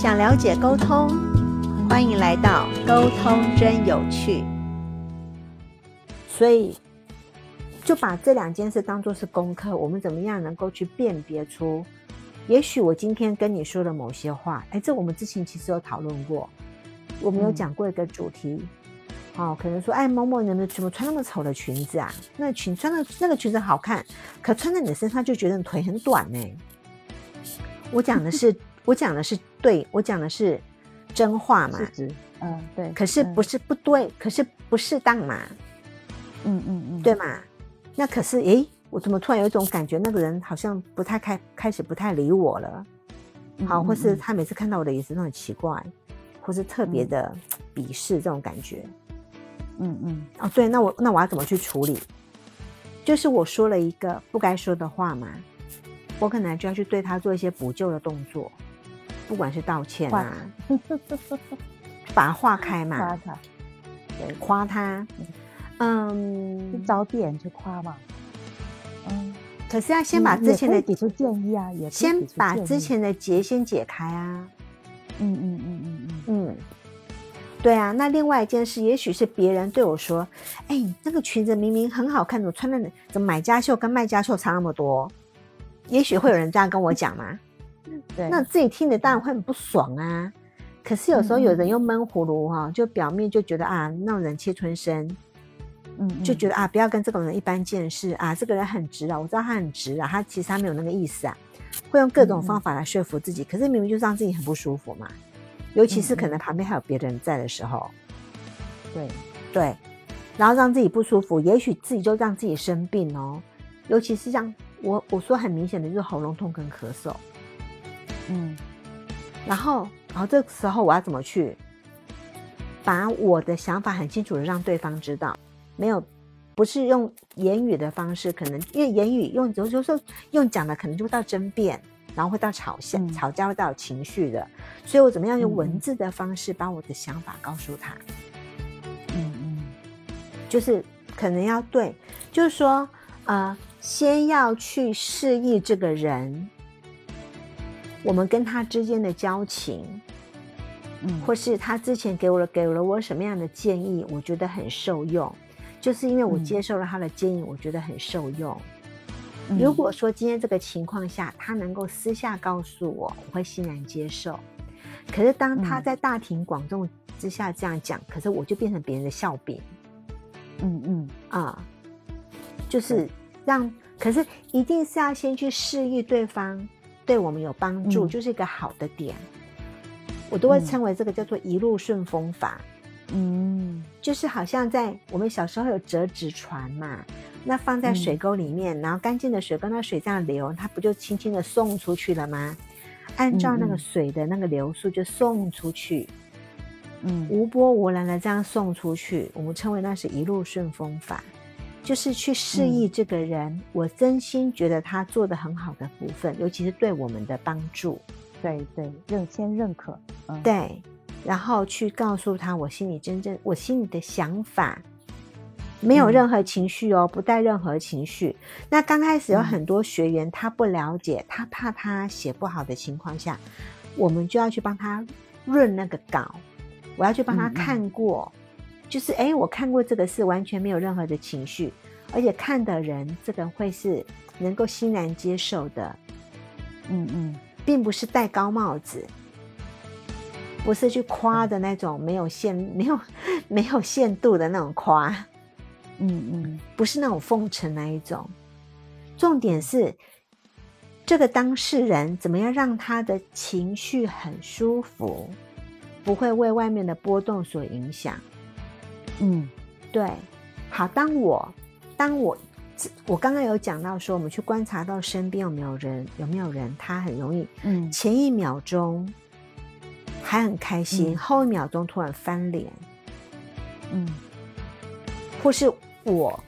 想了解沟通，欢迎来到沟通真有趣。所以，就把这两件事当做是功课。我们怎么样能够去辨别出？也许我今天跟你说的某些话，哎，这我们之前其实有讨论过，我们有讲过一个主题。哦，可能说，哎，某某，你们怎么穿那么丑的裙子啊？那裙穿的那个裙子好看，可穿在你的身上就觉得你腿很短呢。我讲的是，我讲的是对，我讲的是真话嘛。嗯，对。可是不是不对，可是不适当嘛。嗯嗯嗯，对嘛？那可是，诶，我怎么突然有一种感觉，那个人好像不太开，开始不太理我了。好，或是他每次看到我的眼神都很奇怪，或是特别的鄙视这种感觉。嗯嗯哦，对，那我那我要怎么去处理？就是我说了一个不该说的话嘛，我可能就要去对他做一些补救的动作，不管是道歉啊，把它化开嘛，夸他，对，夸他，嗯，早点就夸嘛，嗯，可是要先把之前的提出建议啊，也先把之前的结先解开啊，嗯嗯嗯嗯嗯嗯。对啊，那另外一件事，也许是别人对我说：“哎，那个裙子明明很好看，怎么穿的怎么买家秀跟卖家秀差那么多？”也许会有人这样跟我讲嘛。对，那自己听的当然会很不爽啊。可是有时候有人又闷葫芦哈，就表面就觉得啊，那种忍气吞声，嗯，就觉得啊，不要跟这种人一般见识啊，这个人很直啊，我知道他很直啊，他其实他没有那个意思啊，会用各种方法来说服自己，可是明明就让自己很不舒服嘛。尤其是可能旁边还有别人在的时候，对。对，然后让自己不舒服，也许自己就让自己生病哦。尤其是像我我说很明显的就是喉咙痛跟咳嗽，嗯，然后然后这个时候我要怎么去把我的想法很清楚的让对方知道？没有，不是用言语的方式，可能因为言语用有时候用讲的可能就会到争辩。然后会到吵架，吵架会到情绪的，所以我怎么样用文字的方式把我的想法告诉他？嗯嗯，就是可能要对，就是说，呃，先要去示意这个人，我们跟他之间的交情，嗯，或是他之前给我了给了我什么样的建议，我觉得很受用，就是因为我接受了他的建议，我觉得很受用。如果说今天这个情况下，他能够私下告诉我，我会欣然接受。可是当他在大庭广众之下这样讲，可是我就变成别人的笑柄。嗯嗯。啊，就是让，可是一定是要先去示意对方对我们有帮助，就是一个好的点。我都会称为这个叫做一路顺风法。嗯，就是好像在我们小时候有折纸船嘛。那放在水沟里面，然后干净的水跟那水这样流，它不就轻轻的送出去了吗？按照那个水的那个流速就送出去，嗯，无波无澜的这样送出去，我们称为那是一路顺风法，就是去示意这个人，我真心觉得他做的很好的部分，尤其是对我们的帮助，对对，认先认可，嗯，对，然后去告诉他我心里真正我心里的想法。没有任何情绪哦，不带任何情绪。那刚开始有很多学员，他不了解，他怕他写不好的情况下，我们就要去帮他润那个稿。我要去帮他看过，就是哎，我看过这个是完全没有任何的情绪，而且看的人这个会是能够欣然接受的。嗯嗯，并不是戴高帽子，不是去夸的那种没有限、没有没有限度的那种夸。嗯嗯，不是那种奉承那一种，重点是这个当事人怎么样让他的情绪很舒服，不会为外面的波动所影响。嗯，对。好，当我当我我刚刚有讲到说，我们去观察到身边有没有人，有没有人他很容易，嗯，前一秒钟还很开心，后一秒钟突然翻脸，嗯，或是。我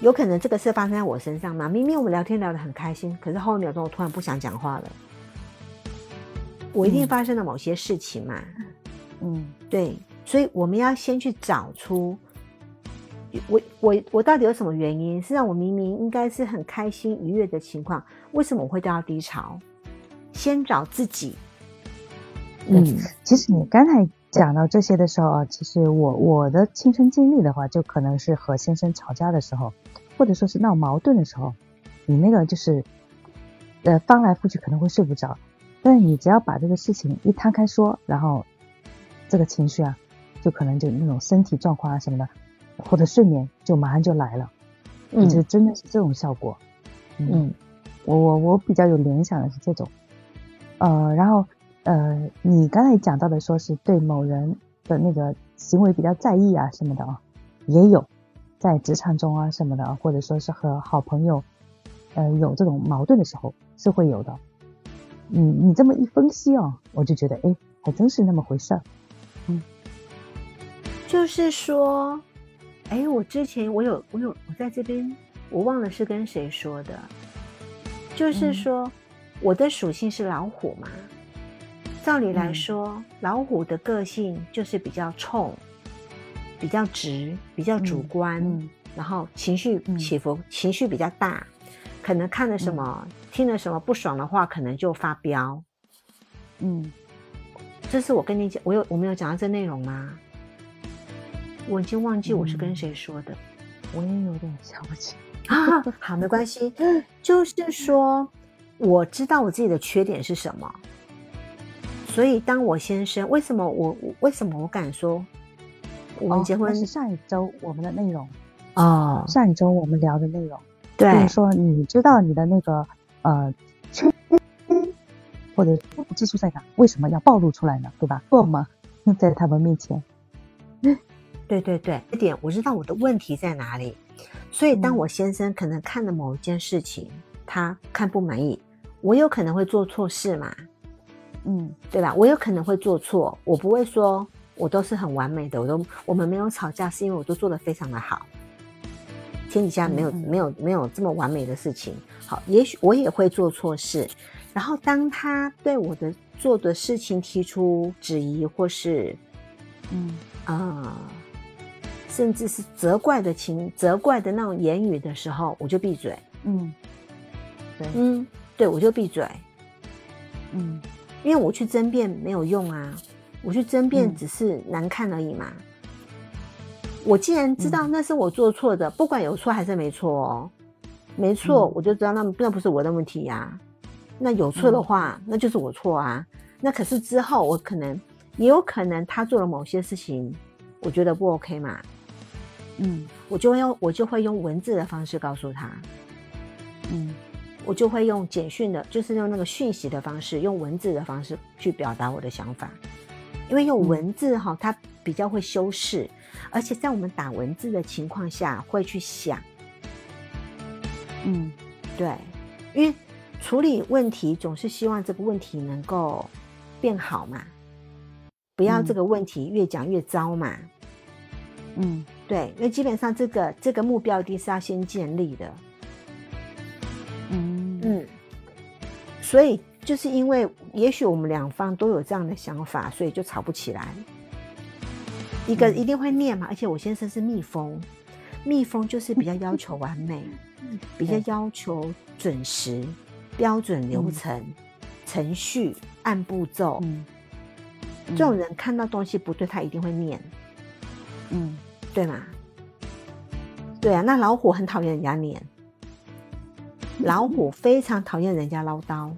有可能这个事发生在我身上吗？明明我们聊天聊得很开心，可是后一秒钟我突然不想讲话了。我一定发生了某些事情嘛？嗯，对，所以我们要先去找出我我我到底有什么原因，是让我明明应该是很开心愉悦的情况，为什么我会掉到低潮？先找自己，嗯，其实你刚才讲到这些的时候啊，其实我我的亲身经历的话，就可能是和先生吵架的时候，或者说是闹矛盾的时候，你那个就是，呃，翻来覆去可能会睡不着，但是你只要把这个事情一摊开说，然后这个情绪啊，就可能就那种身体状况啊什么的，或者睡眠就马上就来了，嗯，就真的是这种效果，嗯，我我我比较有联想的是这种，呃，然后。呃，你刚才讲到的，说是对某人的那个行为比较在意啊什么的啊，也有在职场中啊什么的，或者说是和好朋友，呃，有这种矛盾的时候是会有的。嗯，你这么一分析哦，我就觉得，哎，还真是那么回事儿。嗯，就是说，哎，我之前我有我有我在这边，我忘了是跟谁说的，就是说我的属性是老虎嘛。照理来说，老虎的个性就是比较冲、比较直、比较主观，然后情绪起伏、情绪比较大，可能看了什么、听了什么不爽的话，可能就发飙。嗯，这是我跟你讲，我有我没有讲到这内容吗？我已经忘记我是跟谁说的，我也有点想不起啊。好，没关系，就是说我知道我自己的缺点是什么。所以，当我先生为什么我为什么我敢说我们结婚是上一周我们的内容哦，上一周我们聊的内容，对，就是说你知道你的那个呃缺或者技术在哪，为什么要暴露出来呢？对吧？做吗？在他们面前，对对对，这点我知道我的问题在哪里。所以，当我先生可能看了某一件事情，他看不满意，我有可能会做错事嘛？嗯，对吧？我有可能会做错，我不会说我都是很完美的，我都我们没有吵架，是因为我都做的非常的好。天底下没有没有没有这么完美的事情。好，也许我也会做错事，然后当他对我的做的事情提出质疑，或是嗯啊，甚至是责怪的情责怪的那种言语的时候，我就闭嘴。嗯，对，嗯，对我就闭嘴。嗯。因为我去争辩没有用啊，我去争辩只是难看而已嘛。我既然知道那是我做错的，不管有错还是没错哦，没错我就知道那那不是我的问题呀。那有错的话，那就是我错啊。那可是之后我可能也有可能他做了某些事情，我觉得不 OK 嘛。嗯，我就会用我就会用文字的方式告诉他。嗯。我就会用简讯的，就是用那个讯息的方式，用文字的方式去表达我的想法，因为用文字哈，它比较会修饰，而且在我们打文字的情况下，会去想，嗯，对，因为处理问题总是希望这个问题能够变好嘛，不要这个问题越讲越糟嘛，嗯，对，因为基本上这个这个目标一定是要先建立的。嗯，所以就是因为也许我们两方都有这样的想法，所以就吵不起来。一个一定会念嘛，而且我先生是蜜蜂，蜜蜂就是比较要求完美，比较要求准时、标准流程、程序按步骤。嗯，这种人看到东西不对，他一定会念。嗯，对吗？对啊，那老虎很讨厌人家念。老虎非常讨厌人家唠叨，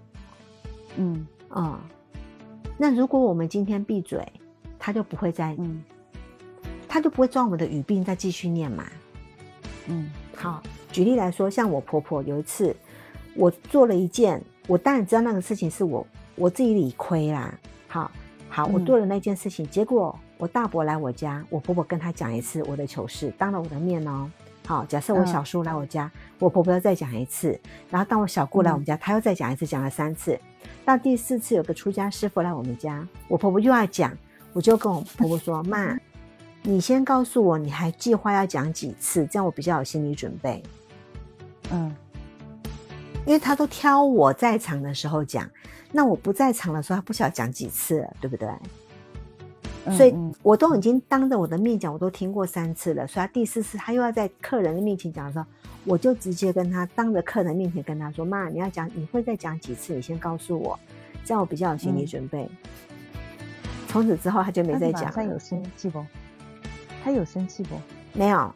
嗯。啊，那如果我们今天闭嘴，他就不会再，嗯，他就不会抓我们的语病再继续念嘛，嗯，好，举例来说，像我婆婆有一次，我做了一件，我当然知道那个事情是我我自己理亏啦，好好，我做了那件事情，结果我大伯来我家，我婆婆跟他讲一次我的糗事，当了我的面哦。好，假设我小叔来我家，我婆婆要再讲一次，然后当我小姑来我们家，她又再讲一次，讲了三次，到第四次有个出家师傅来我们家，我婆婆又要讲，我就跟我婆婆说：“ 妈，你先告诉我，你还计划要讲几次，这样我比较有心理准备。”嗯，因为他都挑我在场的时候讲，那我不在场的时候，他不晓得讲几次，对不对？所以，我都已经当着我的面讲，我都听过三次了。所以，他第四次他又要在客人的面前讲的时候，我就直接跟他当着客人面前跟他说：“妈，你要讲，你会再讲几次？你先告诉我，这样我比较有心理准备。”从此之后他就没再讲。他有生气不？他有生气不？没有。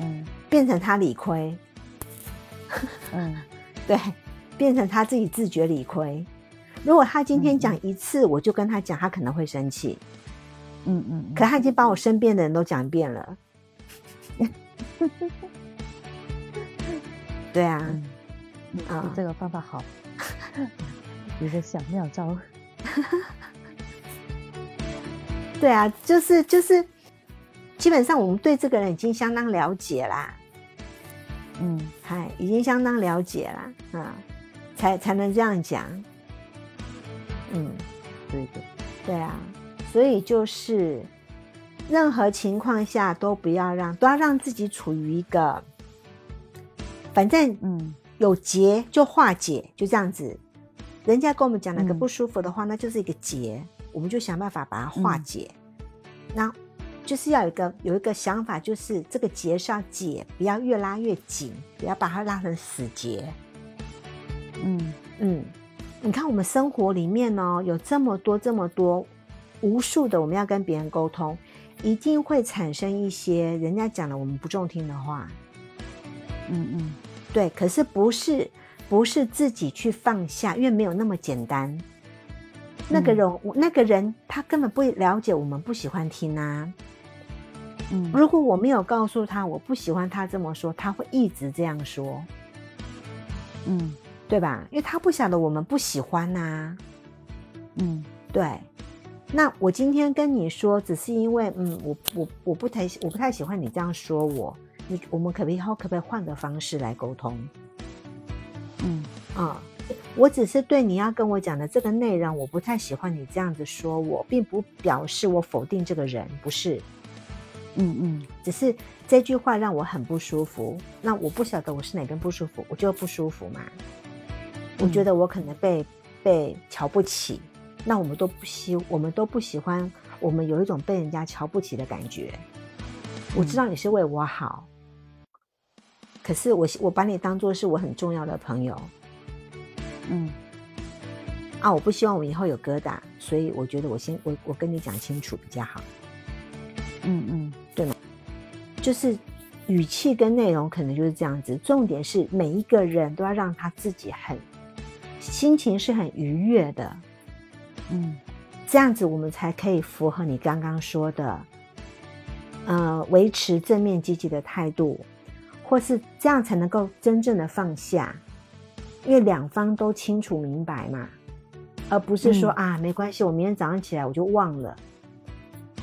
嗯，变成他理亏。嗯，对，变成他自己自觉理亏。如果他今天讲一次，我就跟他讲，他可能会生气。嗯嗯。可他已经把我身边的人都讲遍了。对啊。啊，这个方法好，一个小妙招。对啊，就是就是，基本上我们对这个人已经相当了解啦。嗯，嗨，已经相当了解啦啊，才才能这样讲。嗯，对的，对啊，所以就是任何情况下都不要让，都要让自己处于一个，反正嗯。有结就化解，就这样子。人家跟我们讲了个不舒服的话，那就是一个结，我们就想办法把它化解。那就是要有一个有一个想法，就是这个结是要解，不要越拉越紧，不要把它拉成死结。嗯嗯，你看我们生活里面呢，有这么多这么多无数的，我们要跟别人沟通，一定会产生一些人家讲了我们不中听的话。嗯嗯。对，可是不是不是自己去放下，因为没有那么简单。那个人，那个人他根本不了解我们不喜欢听啊。嗯，如果我没有告诉他我不喜欢他这么说，他会一直这样说。嗯，对吧？因为他不晓得我们不喜欢呐。嗯，对。那我今天跟你说，只是因为，嗯，我我我不太我不太喜欢你这样说我。你我们可不可以以后可不可以换个方式来沟通？嗯啊，我只是对你要跟我讲的这个内容，我不太喜欢你这样子说，我并不表示我否定这个人，不是。嗯嗯，只是这句话让我很不舒服。那我不晓得我是哪边不舒服，我就不舒服嘛。我觉得我可能被被瞧不起，那我们都不希，我们都不喜欢，我们有一种被人家瞧不起的感觉。我知道你是为我好。可是我我把你当做是我很重要的朋友，嗯，啊，我不希望我以后有疙瘩，所以我觉得我先我我跟你讲清楚比较好，嗯嗯，对吗？就是语气跟内容可能就是这样子，重点是每一个人都要让他自己很心情是很愉悦的，嗯，这样子我们才可以符合你刚刚说的，呃，维持正面积极的态度。或是这样才能够真正的放下，因为两方都清楚明白嘛，而不是说啊没关系，我明天早上起来我就忘了，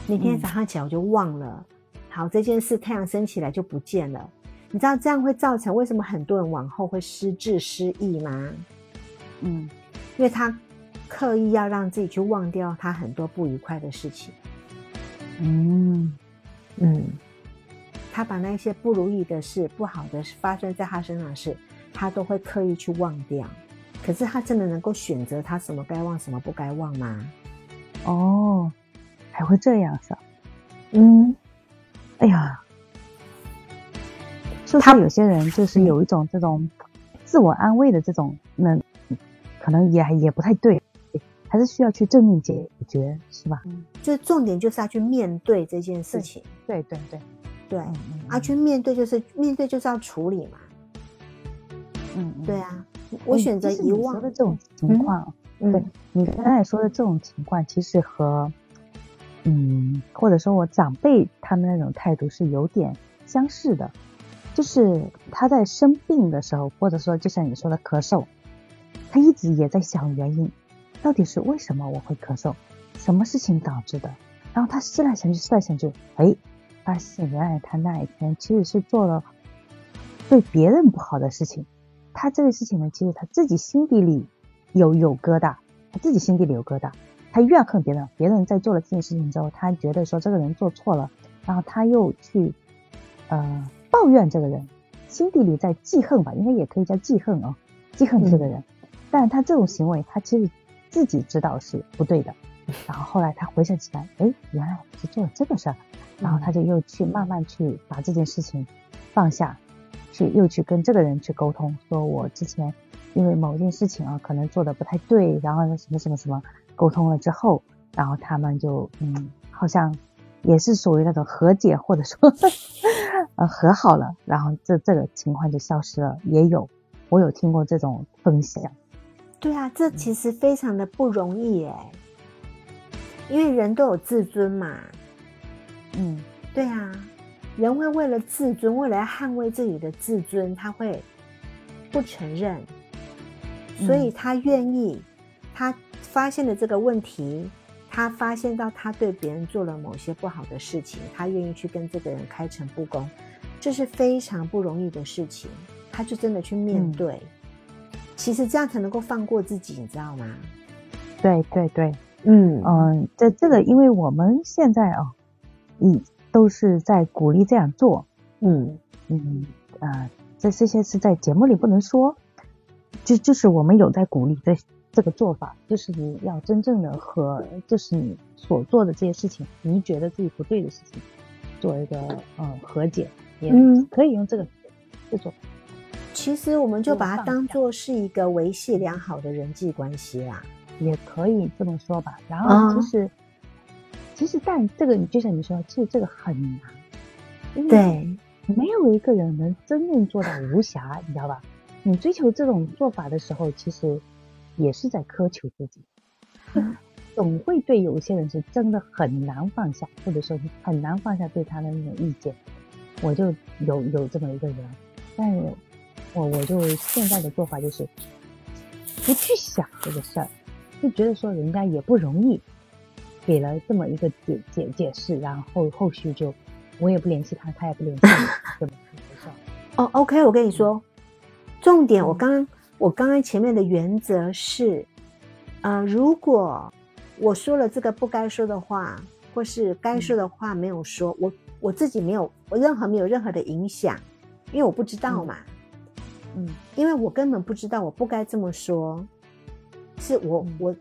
明天早上起来我就忘了，好这件事太阳升起来就不见了，你知道这样会造成为什么很多人往后会失智失忆吗？嗯，因为他刻意要让自己去忘掉他很多不愉快的事情，嗯嗯。他把那些不如意的事、不好的发生在他身上的事，他都会刻意去忘掉。可是他真的能够选择他什么该忘、什么不该忘吗？哦，还会这样子？嗯，哎呀，是不是有些人就是有一种这种自我安慰的这种，那可能也也不太对，还是需要去正面解决，是吧？嗯，这重点就是要去面对这件事情。对对对。对，啊，去面对就是面对就是要处理嘛。嗯，对啊，我选择遗忘的这种情况，对你刚才说的这种情况，其实和嗯，或者说我长辈他们那种态度是有点相似的，就是他在生病的时候，或者说就像你说的咳嗽，他一直也在想原因，到底是为什么我会咳嗽，什么事情导致的，然后他思来想去，思来想去，哎。发现原来他那一天其实是做了对别人不好的事情，他这个事情呢，其实他自己心底里有有疙瘩，他自己心底里有疙瘩，他怨恨别人，别人在做了这件事情之后，他觉得说这个人做错了，然后他又去呃抱怨这个人，心底里在记恨吧，应该也可以叫记恨啊，记恨这个人，但是他这种行为，他其实自己知道是不对的，然后后来他回想起来，哎，原来是做了这个事儿。然后他就又去慢慢去把这件事情放下，去又去跟这个人去沟通，说我之前因为某件事情啊，可能做的不太对，然后什么什么什么沟通了之后，然后他们就嗯，好像也是属于那种和解，或者说 呃和好了，然后这这个情况就消失了，也有我有听过这种分享。对啊，这其实非常的不容易哎，因为人都有自尊嘛。嗯，对啊，人会为了自尊，为了要捍卫自己的自尊，他会不承认，所以他愿意，他发现了这个问题，他发现到他对别人做了某些不好的事情，他愿意去跟这个人开诚布公，这是非常不容易的事情，他就真的去面对。其实这样才能够放过自己，你知道吗？对对对，嗯嗯，这这个，因为我们现在啊。嗯，都是在鼓励这样做。嗯嗯啊，这这些是在节目里不能说，就就是我们有在鼓励这这个做法，就是你要真正的和就是你所做的这些事情，你觉得自己不对的事情，做一个嗯和解，也可以用这个这种。其实我们就把它当做是一个维系良好的人际关系啦，也可以这么说吧。然后其实。其实，但这个你就像你说，其实这个很难，对，没有一个人能真正做到无瑕，你知道吧？你追求这种做法的时候，其实也是在苛求自己，总会对有些人是真的很难放下，或者说很难放下对他的那种意见。我就有有这么一个人，但是我我就现在的做法就是不去想这个事儿，就觉得说人家也不容易。给了这么一个解解解释，然后后续就我也不联系他，他也不联系我，这么回事。哦，OK，我跟你说，重点，我刚刚我刚刚前面的原则是，呃，如果我说了这个不该说的话，或是该说的话没有说，我我自己没有，我任何没有任何的影响，因为我不知道嘛，嗯，因为我根本不知道我不该这么说，是我我。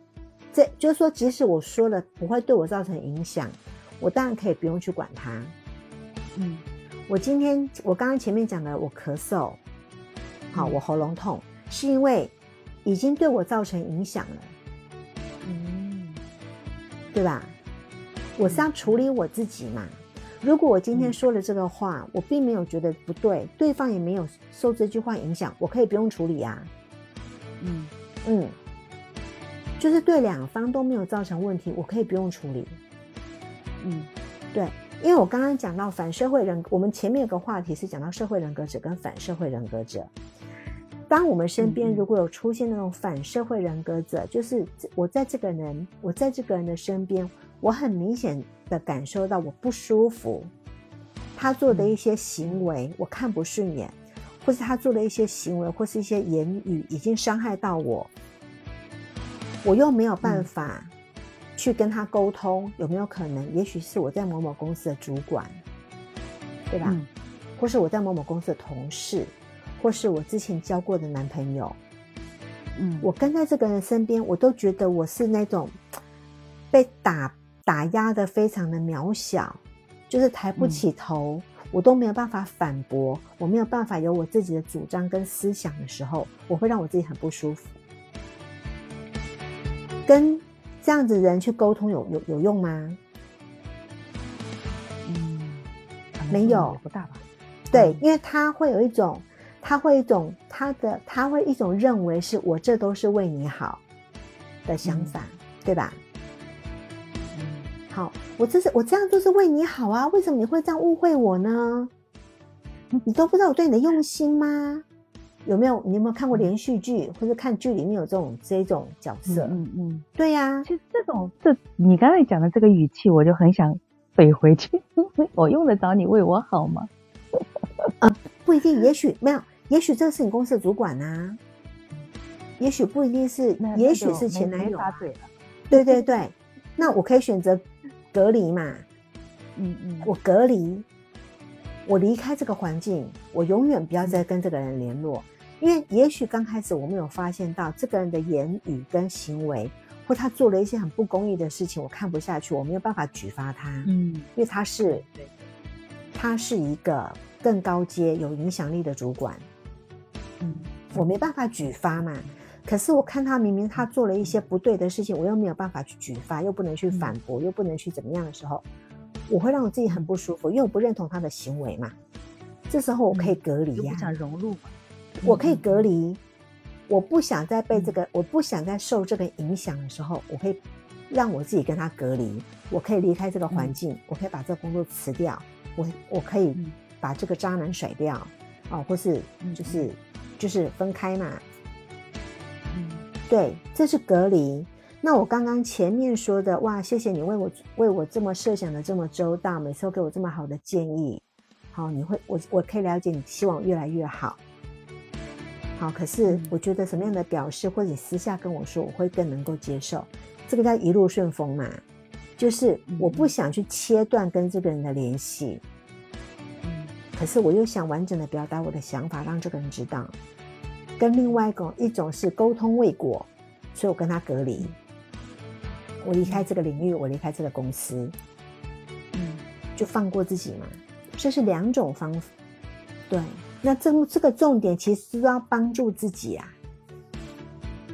这就是说，即使我说了不会对我造成影响，我当然可以不用去管它。嗯，我今天我刚刚前面讲的，我咳嗽，好，我喉咙痛，是因为已经对我造成影响了。嗯，对吧？我是要处理我自己嘛。如果我今天说了这个话，我并没有觉得不对，对方也没有受这句话影响，我可以不用处理啊。嗯嗯。就是对两方都没有造成问题，我可以不用处理。嗯，对，因为我刚刚讲到反社会人，我们前面有个话题是讲到社会人格者跟反社会人格者。当我们身边如果有出现那种反社会人格者，就是我在这个人，我在这个人的身边，我很明显的感受到我不舒服，他做的一些行为我看不顺眼，或是他做的一些行为或是一些言语已经伤害到我。我又没有办法去跟他沟通，有没有可能？也许是我在某某公司的主管，对吧？或是我在某某公司的同事，或是我之前交过的男朋友。嗯，我跟在这个人身边，我都觉得我是那种被打打压的非常的渺小，就是抬不起头，我都没有办法反驳，我没有办法有我自己的主张跟思想的时候，我会让我自己很不舒服。跟这样子人去沟通有有有用吗？嗯，没有，不大吧？对，因为他会有一种，他会一种他的，他会一种认为是我这都是为你好的想法，对吧？我这是我这样都是为你好啊，为什么你会这样误会我呢？你都不知道我对你的用心吗？有没有你有没有看过连续剧，或者看剧里面有这种这种角色？嗯嗯，对呀。其实这种这你刚才讲的这个语气，我就很想怼回去。我用得着你为我好吗？啊，不一定，也许没有，也许这是你公司的主管啊。也许不一定是，也许是前男友。对对对，那我可以选择隔离嘛？嗯嗯，我隔离，我离开这个环境，我永远不要再跟这个人联络。因为也许刚开始我没有发现到这个人的言语跟行为，或他做了一些很不公义的事情，我看不下去，我没有办法举发他。嗯，因为他是，他是一个更高阶、有影响力的主管。嗯，我没办法举发嘛。可是我看他明明他做了一些不对的事情，我又没有办法去举发，又不能去反驳，又不能去怎么样的时候，我会让我自己很不舒服，因为我不认同他的行为嘛。这时候我可以隔离呀，不想融入，我可以隔离。我不想再被这个，我不想再受这个影响的时候，我可以让我自己跟他隔离。我可以离开这个环境，我可以把这个工作辞掉，我我可以把这个渣男甩掉，哦，或是就是就是分开嘛。对，这是隔离。那我刚刚前面说的，哇，谢谢你为我为我这么设想的这么周到，每次都给我这么好的建议。好，你会我我可以了解你希望越来越好。好，可是我觉得什么样的表示，或者你私下跟我说，我会更能够接受。这个叫一路顺风嘛，就是我不想去切断跟这个人的联系。嗯，可是我又想完整的表达我的想法，让这个人知道。跟另外一种一种是沟通未果，所以我跟他隔离，我离开这个领域，我离开这个公司，嗯，就放过自己嘛。这是两种方法，对。那这这个重点其实是要帮助自己啊，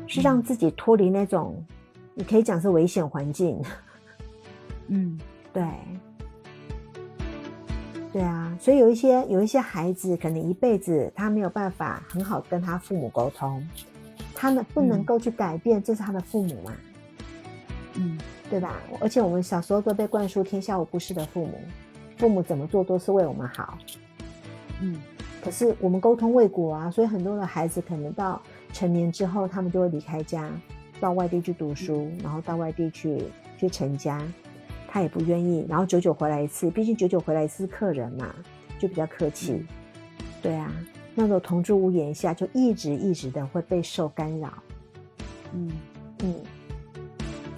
是让自己脱离那种，你可以讲是危险环境。嗯，对。对啊，所以有一些有一些孩子，可能一辈子他没有办法很好跟他父母沟通，他们不能够去改变，这是他的父母嘛，嗯，对吧？而且我们小时候都被灌输“天下无不是”的父母，父母怎么做都是为我们好，嗯。可是我们沟通未果啊，所以很多的孩子可能到成年之后，他们就会离开家，到外地去读书，然后到外地去去成家。他也不愿意，然后久久回来一次，毕竟久久回来一次客人嘛，就比较客气。对啊，那种同住屋檐下，就一直一直的会被受干扰。嗯嗯，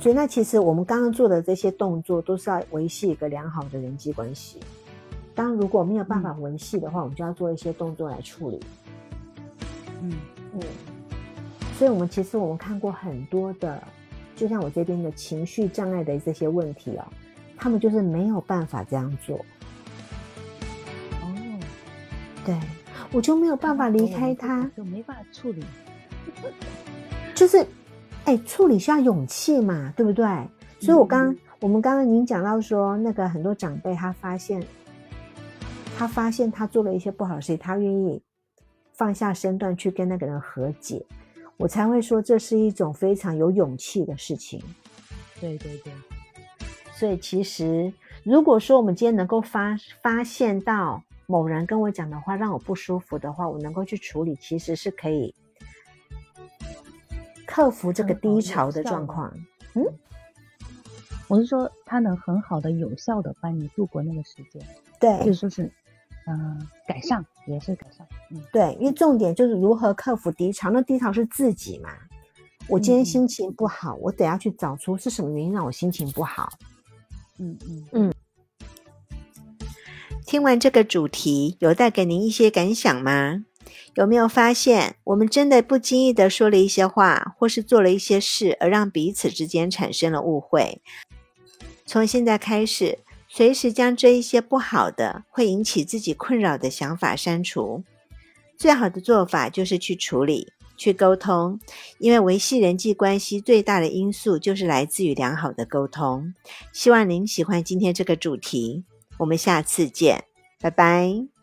所以那其实我们刚刚做的这些动作，都是要维系一个良好的人际关系。当如果没有办法维系的话，我们就要做一些动作来处理。嗯嗯，所以我们其实我们看过很多的，就像我这边的情绪障碍的这些问题哦。他们就是没有办法这样做，哦，对，我就没有办法离开他，就没办法处理，就是，哎，处理需要勇气嘛，对不对？所以，我刚我们刚刚您讲到说，那个很多长辈他发现，他发现他做了一些不好的事情，他愿意放下身段去跟那个人和解，我才会说这是一种非常有勇气的事情。对对对。所以其实，如果说我们今天能够发发现到某人跟我讲的话让我不舒服的话，我能够去处理，其实是可以克服这个低潮的状况。嗯，我是说，他能很好的、有效的帮你度过那个时间。对，就说是，嗯，改善也是改善。嗯，对，因为重点就是如何克服低潮。那低潮是自己嘛？我今天心情不好，我得要去找出是什么原因让我心情不好。嗯嗯嗯，听完这个主题，有带给您一些感想吗？有没有发现，我们真的不经意的说了一些话，或是做了一些事，而让彼此之间产生了误会？从现在开始，随时将这一些不好的、会引起自己困扰的想法删除。最好的做法就是去处理。去沟通，因为维系人际关系最大的因素就是来自于良好的沟通。希望您喜欢今天这个主题，我们下次见，拜拜。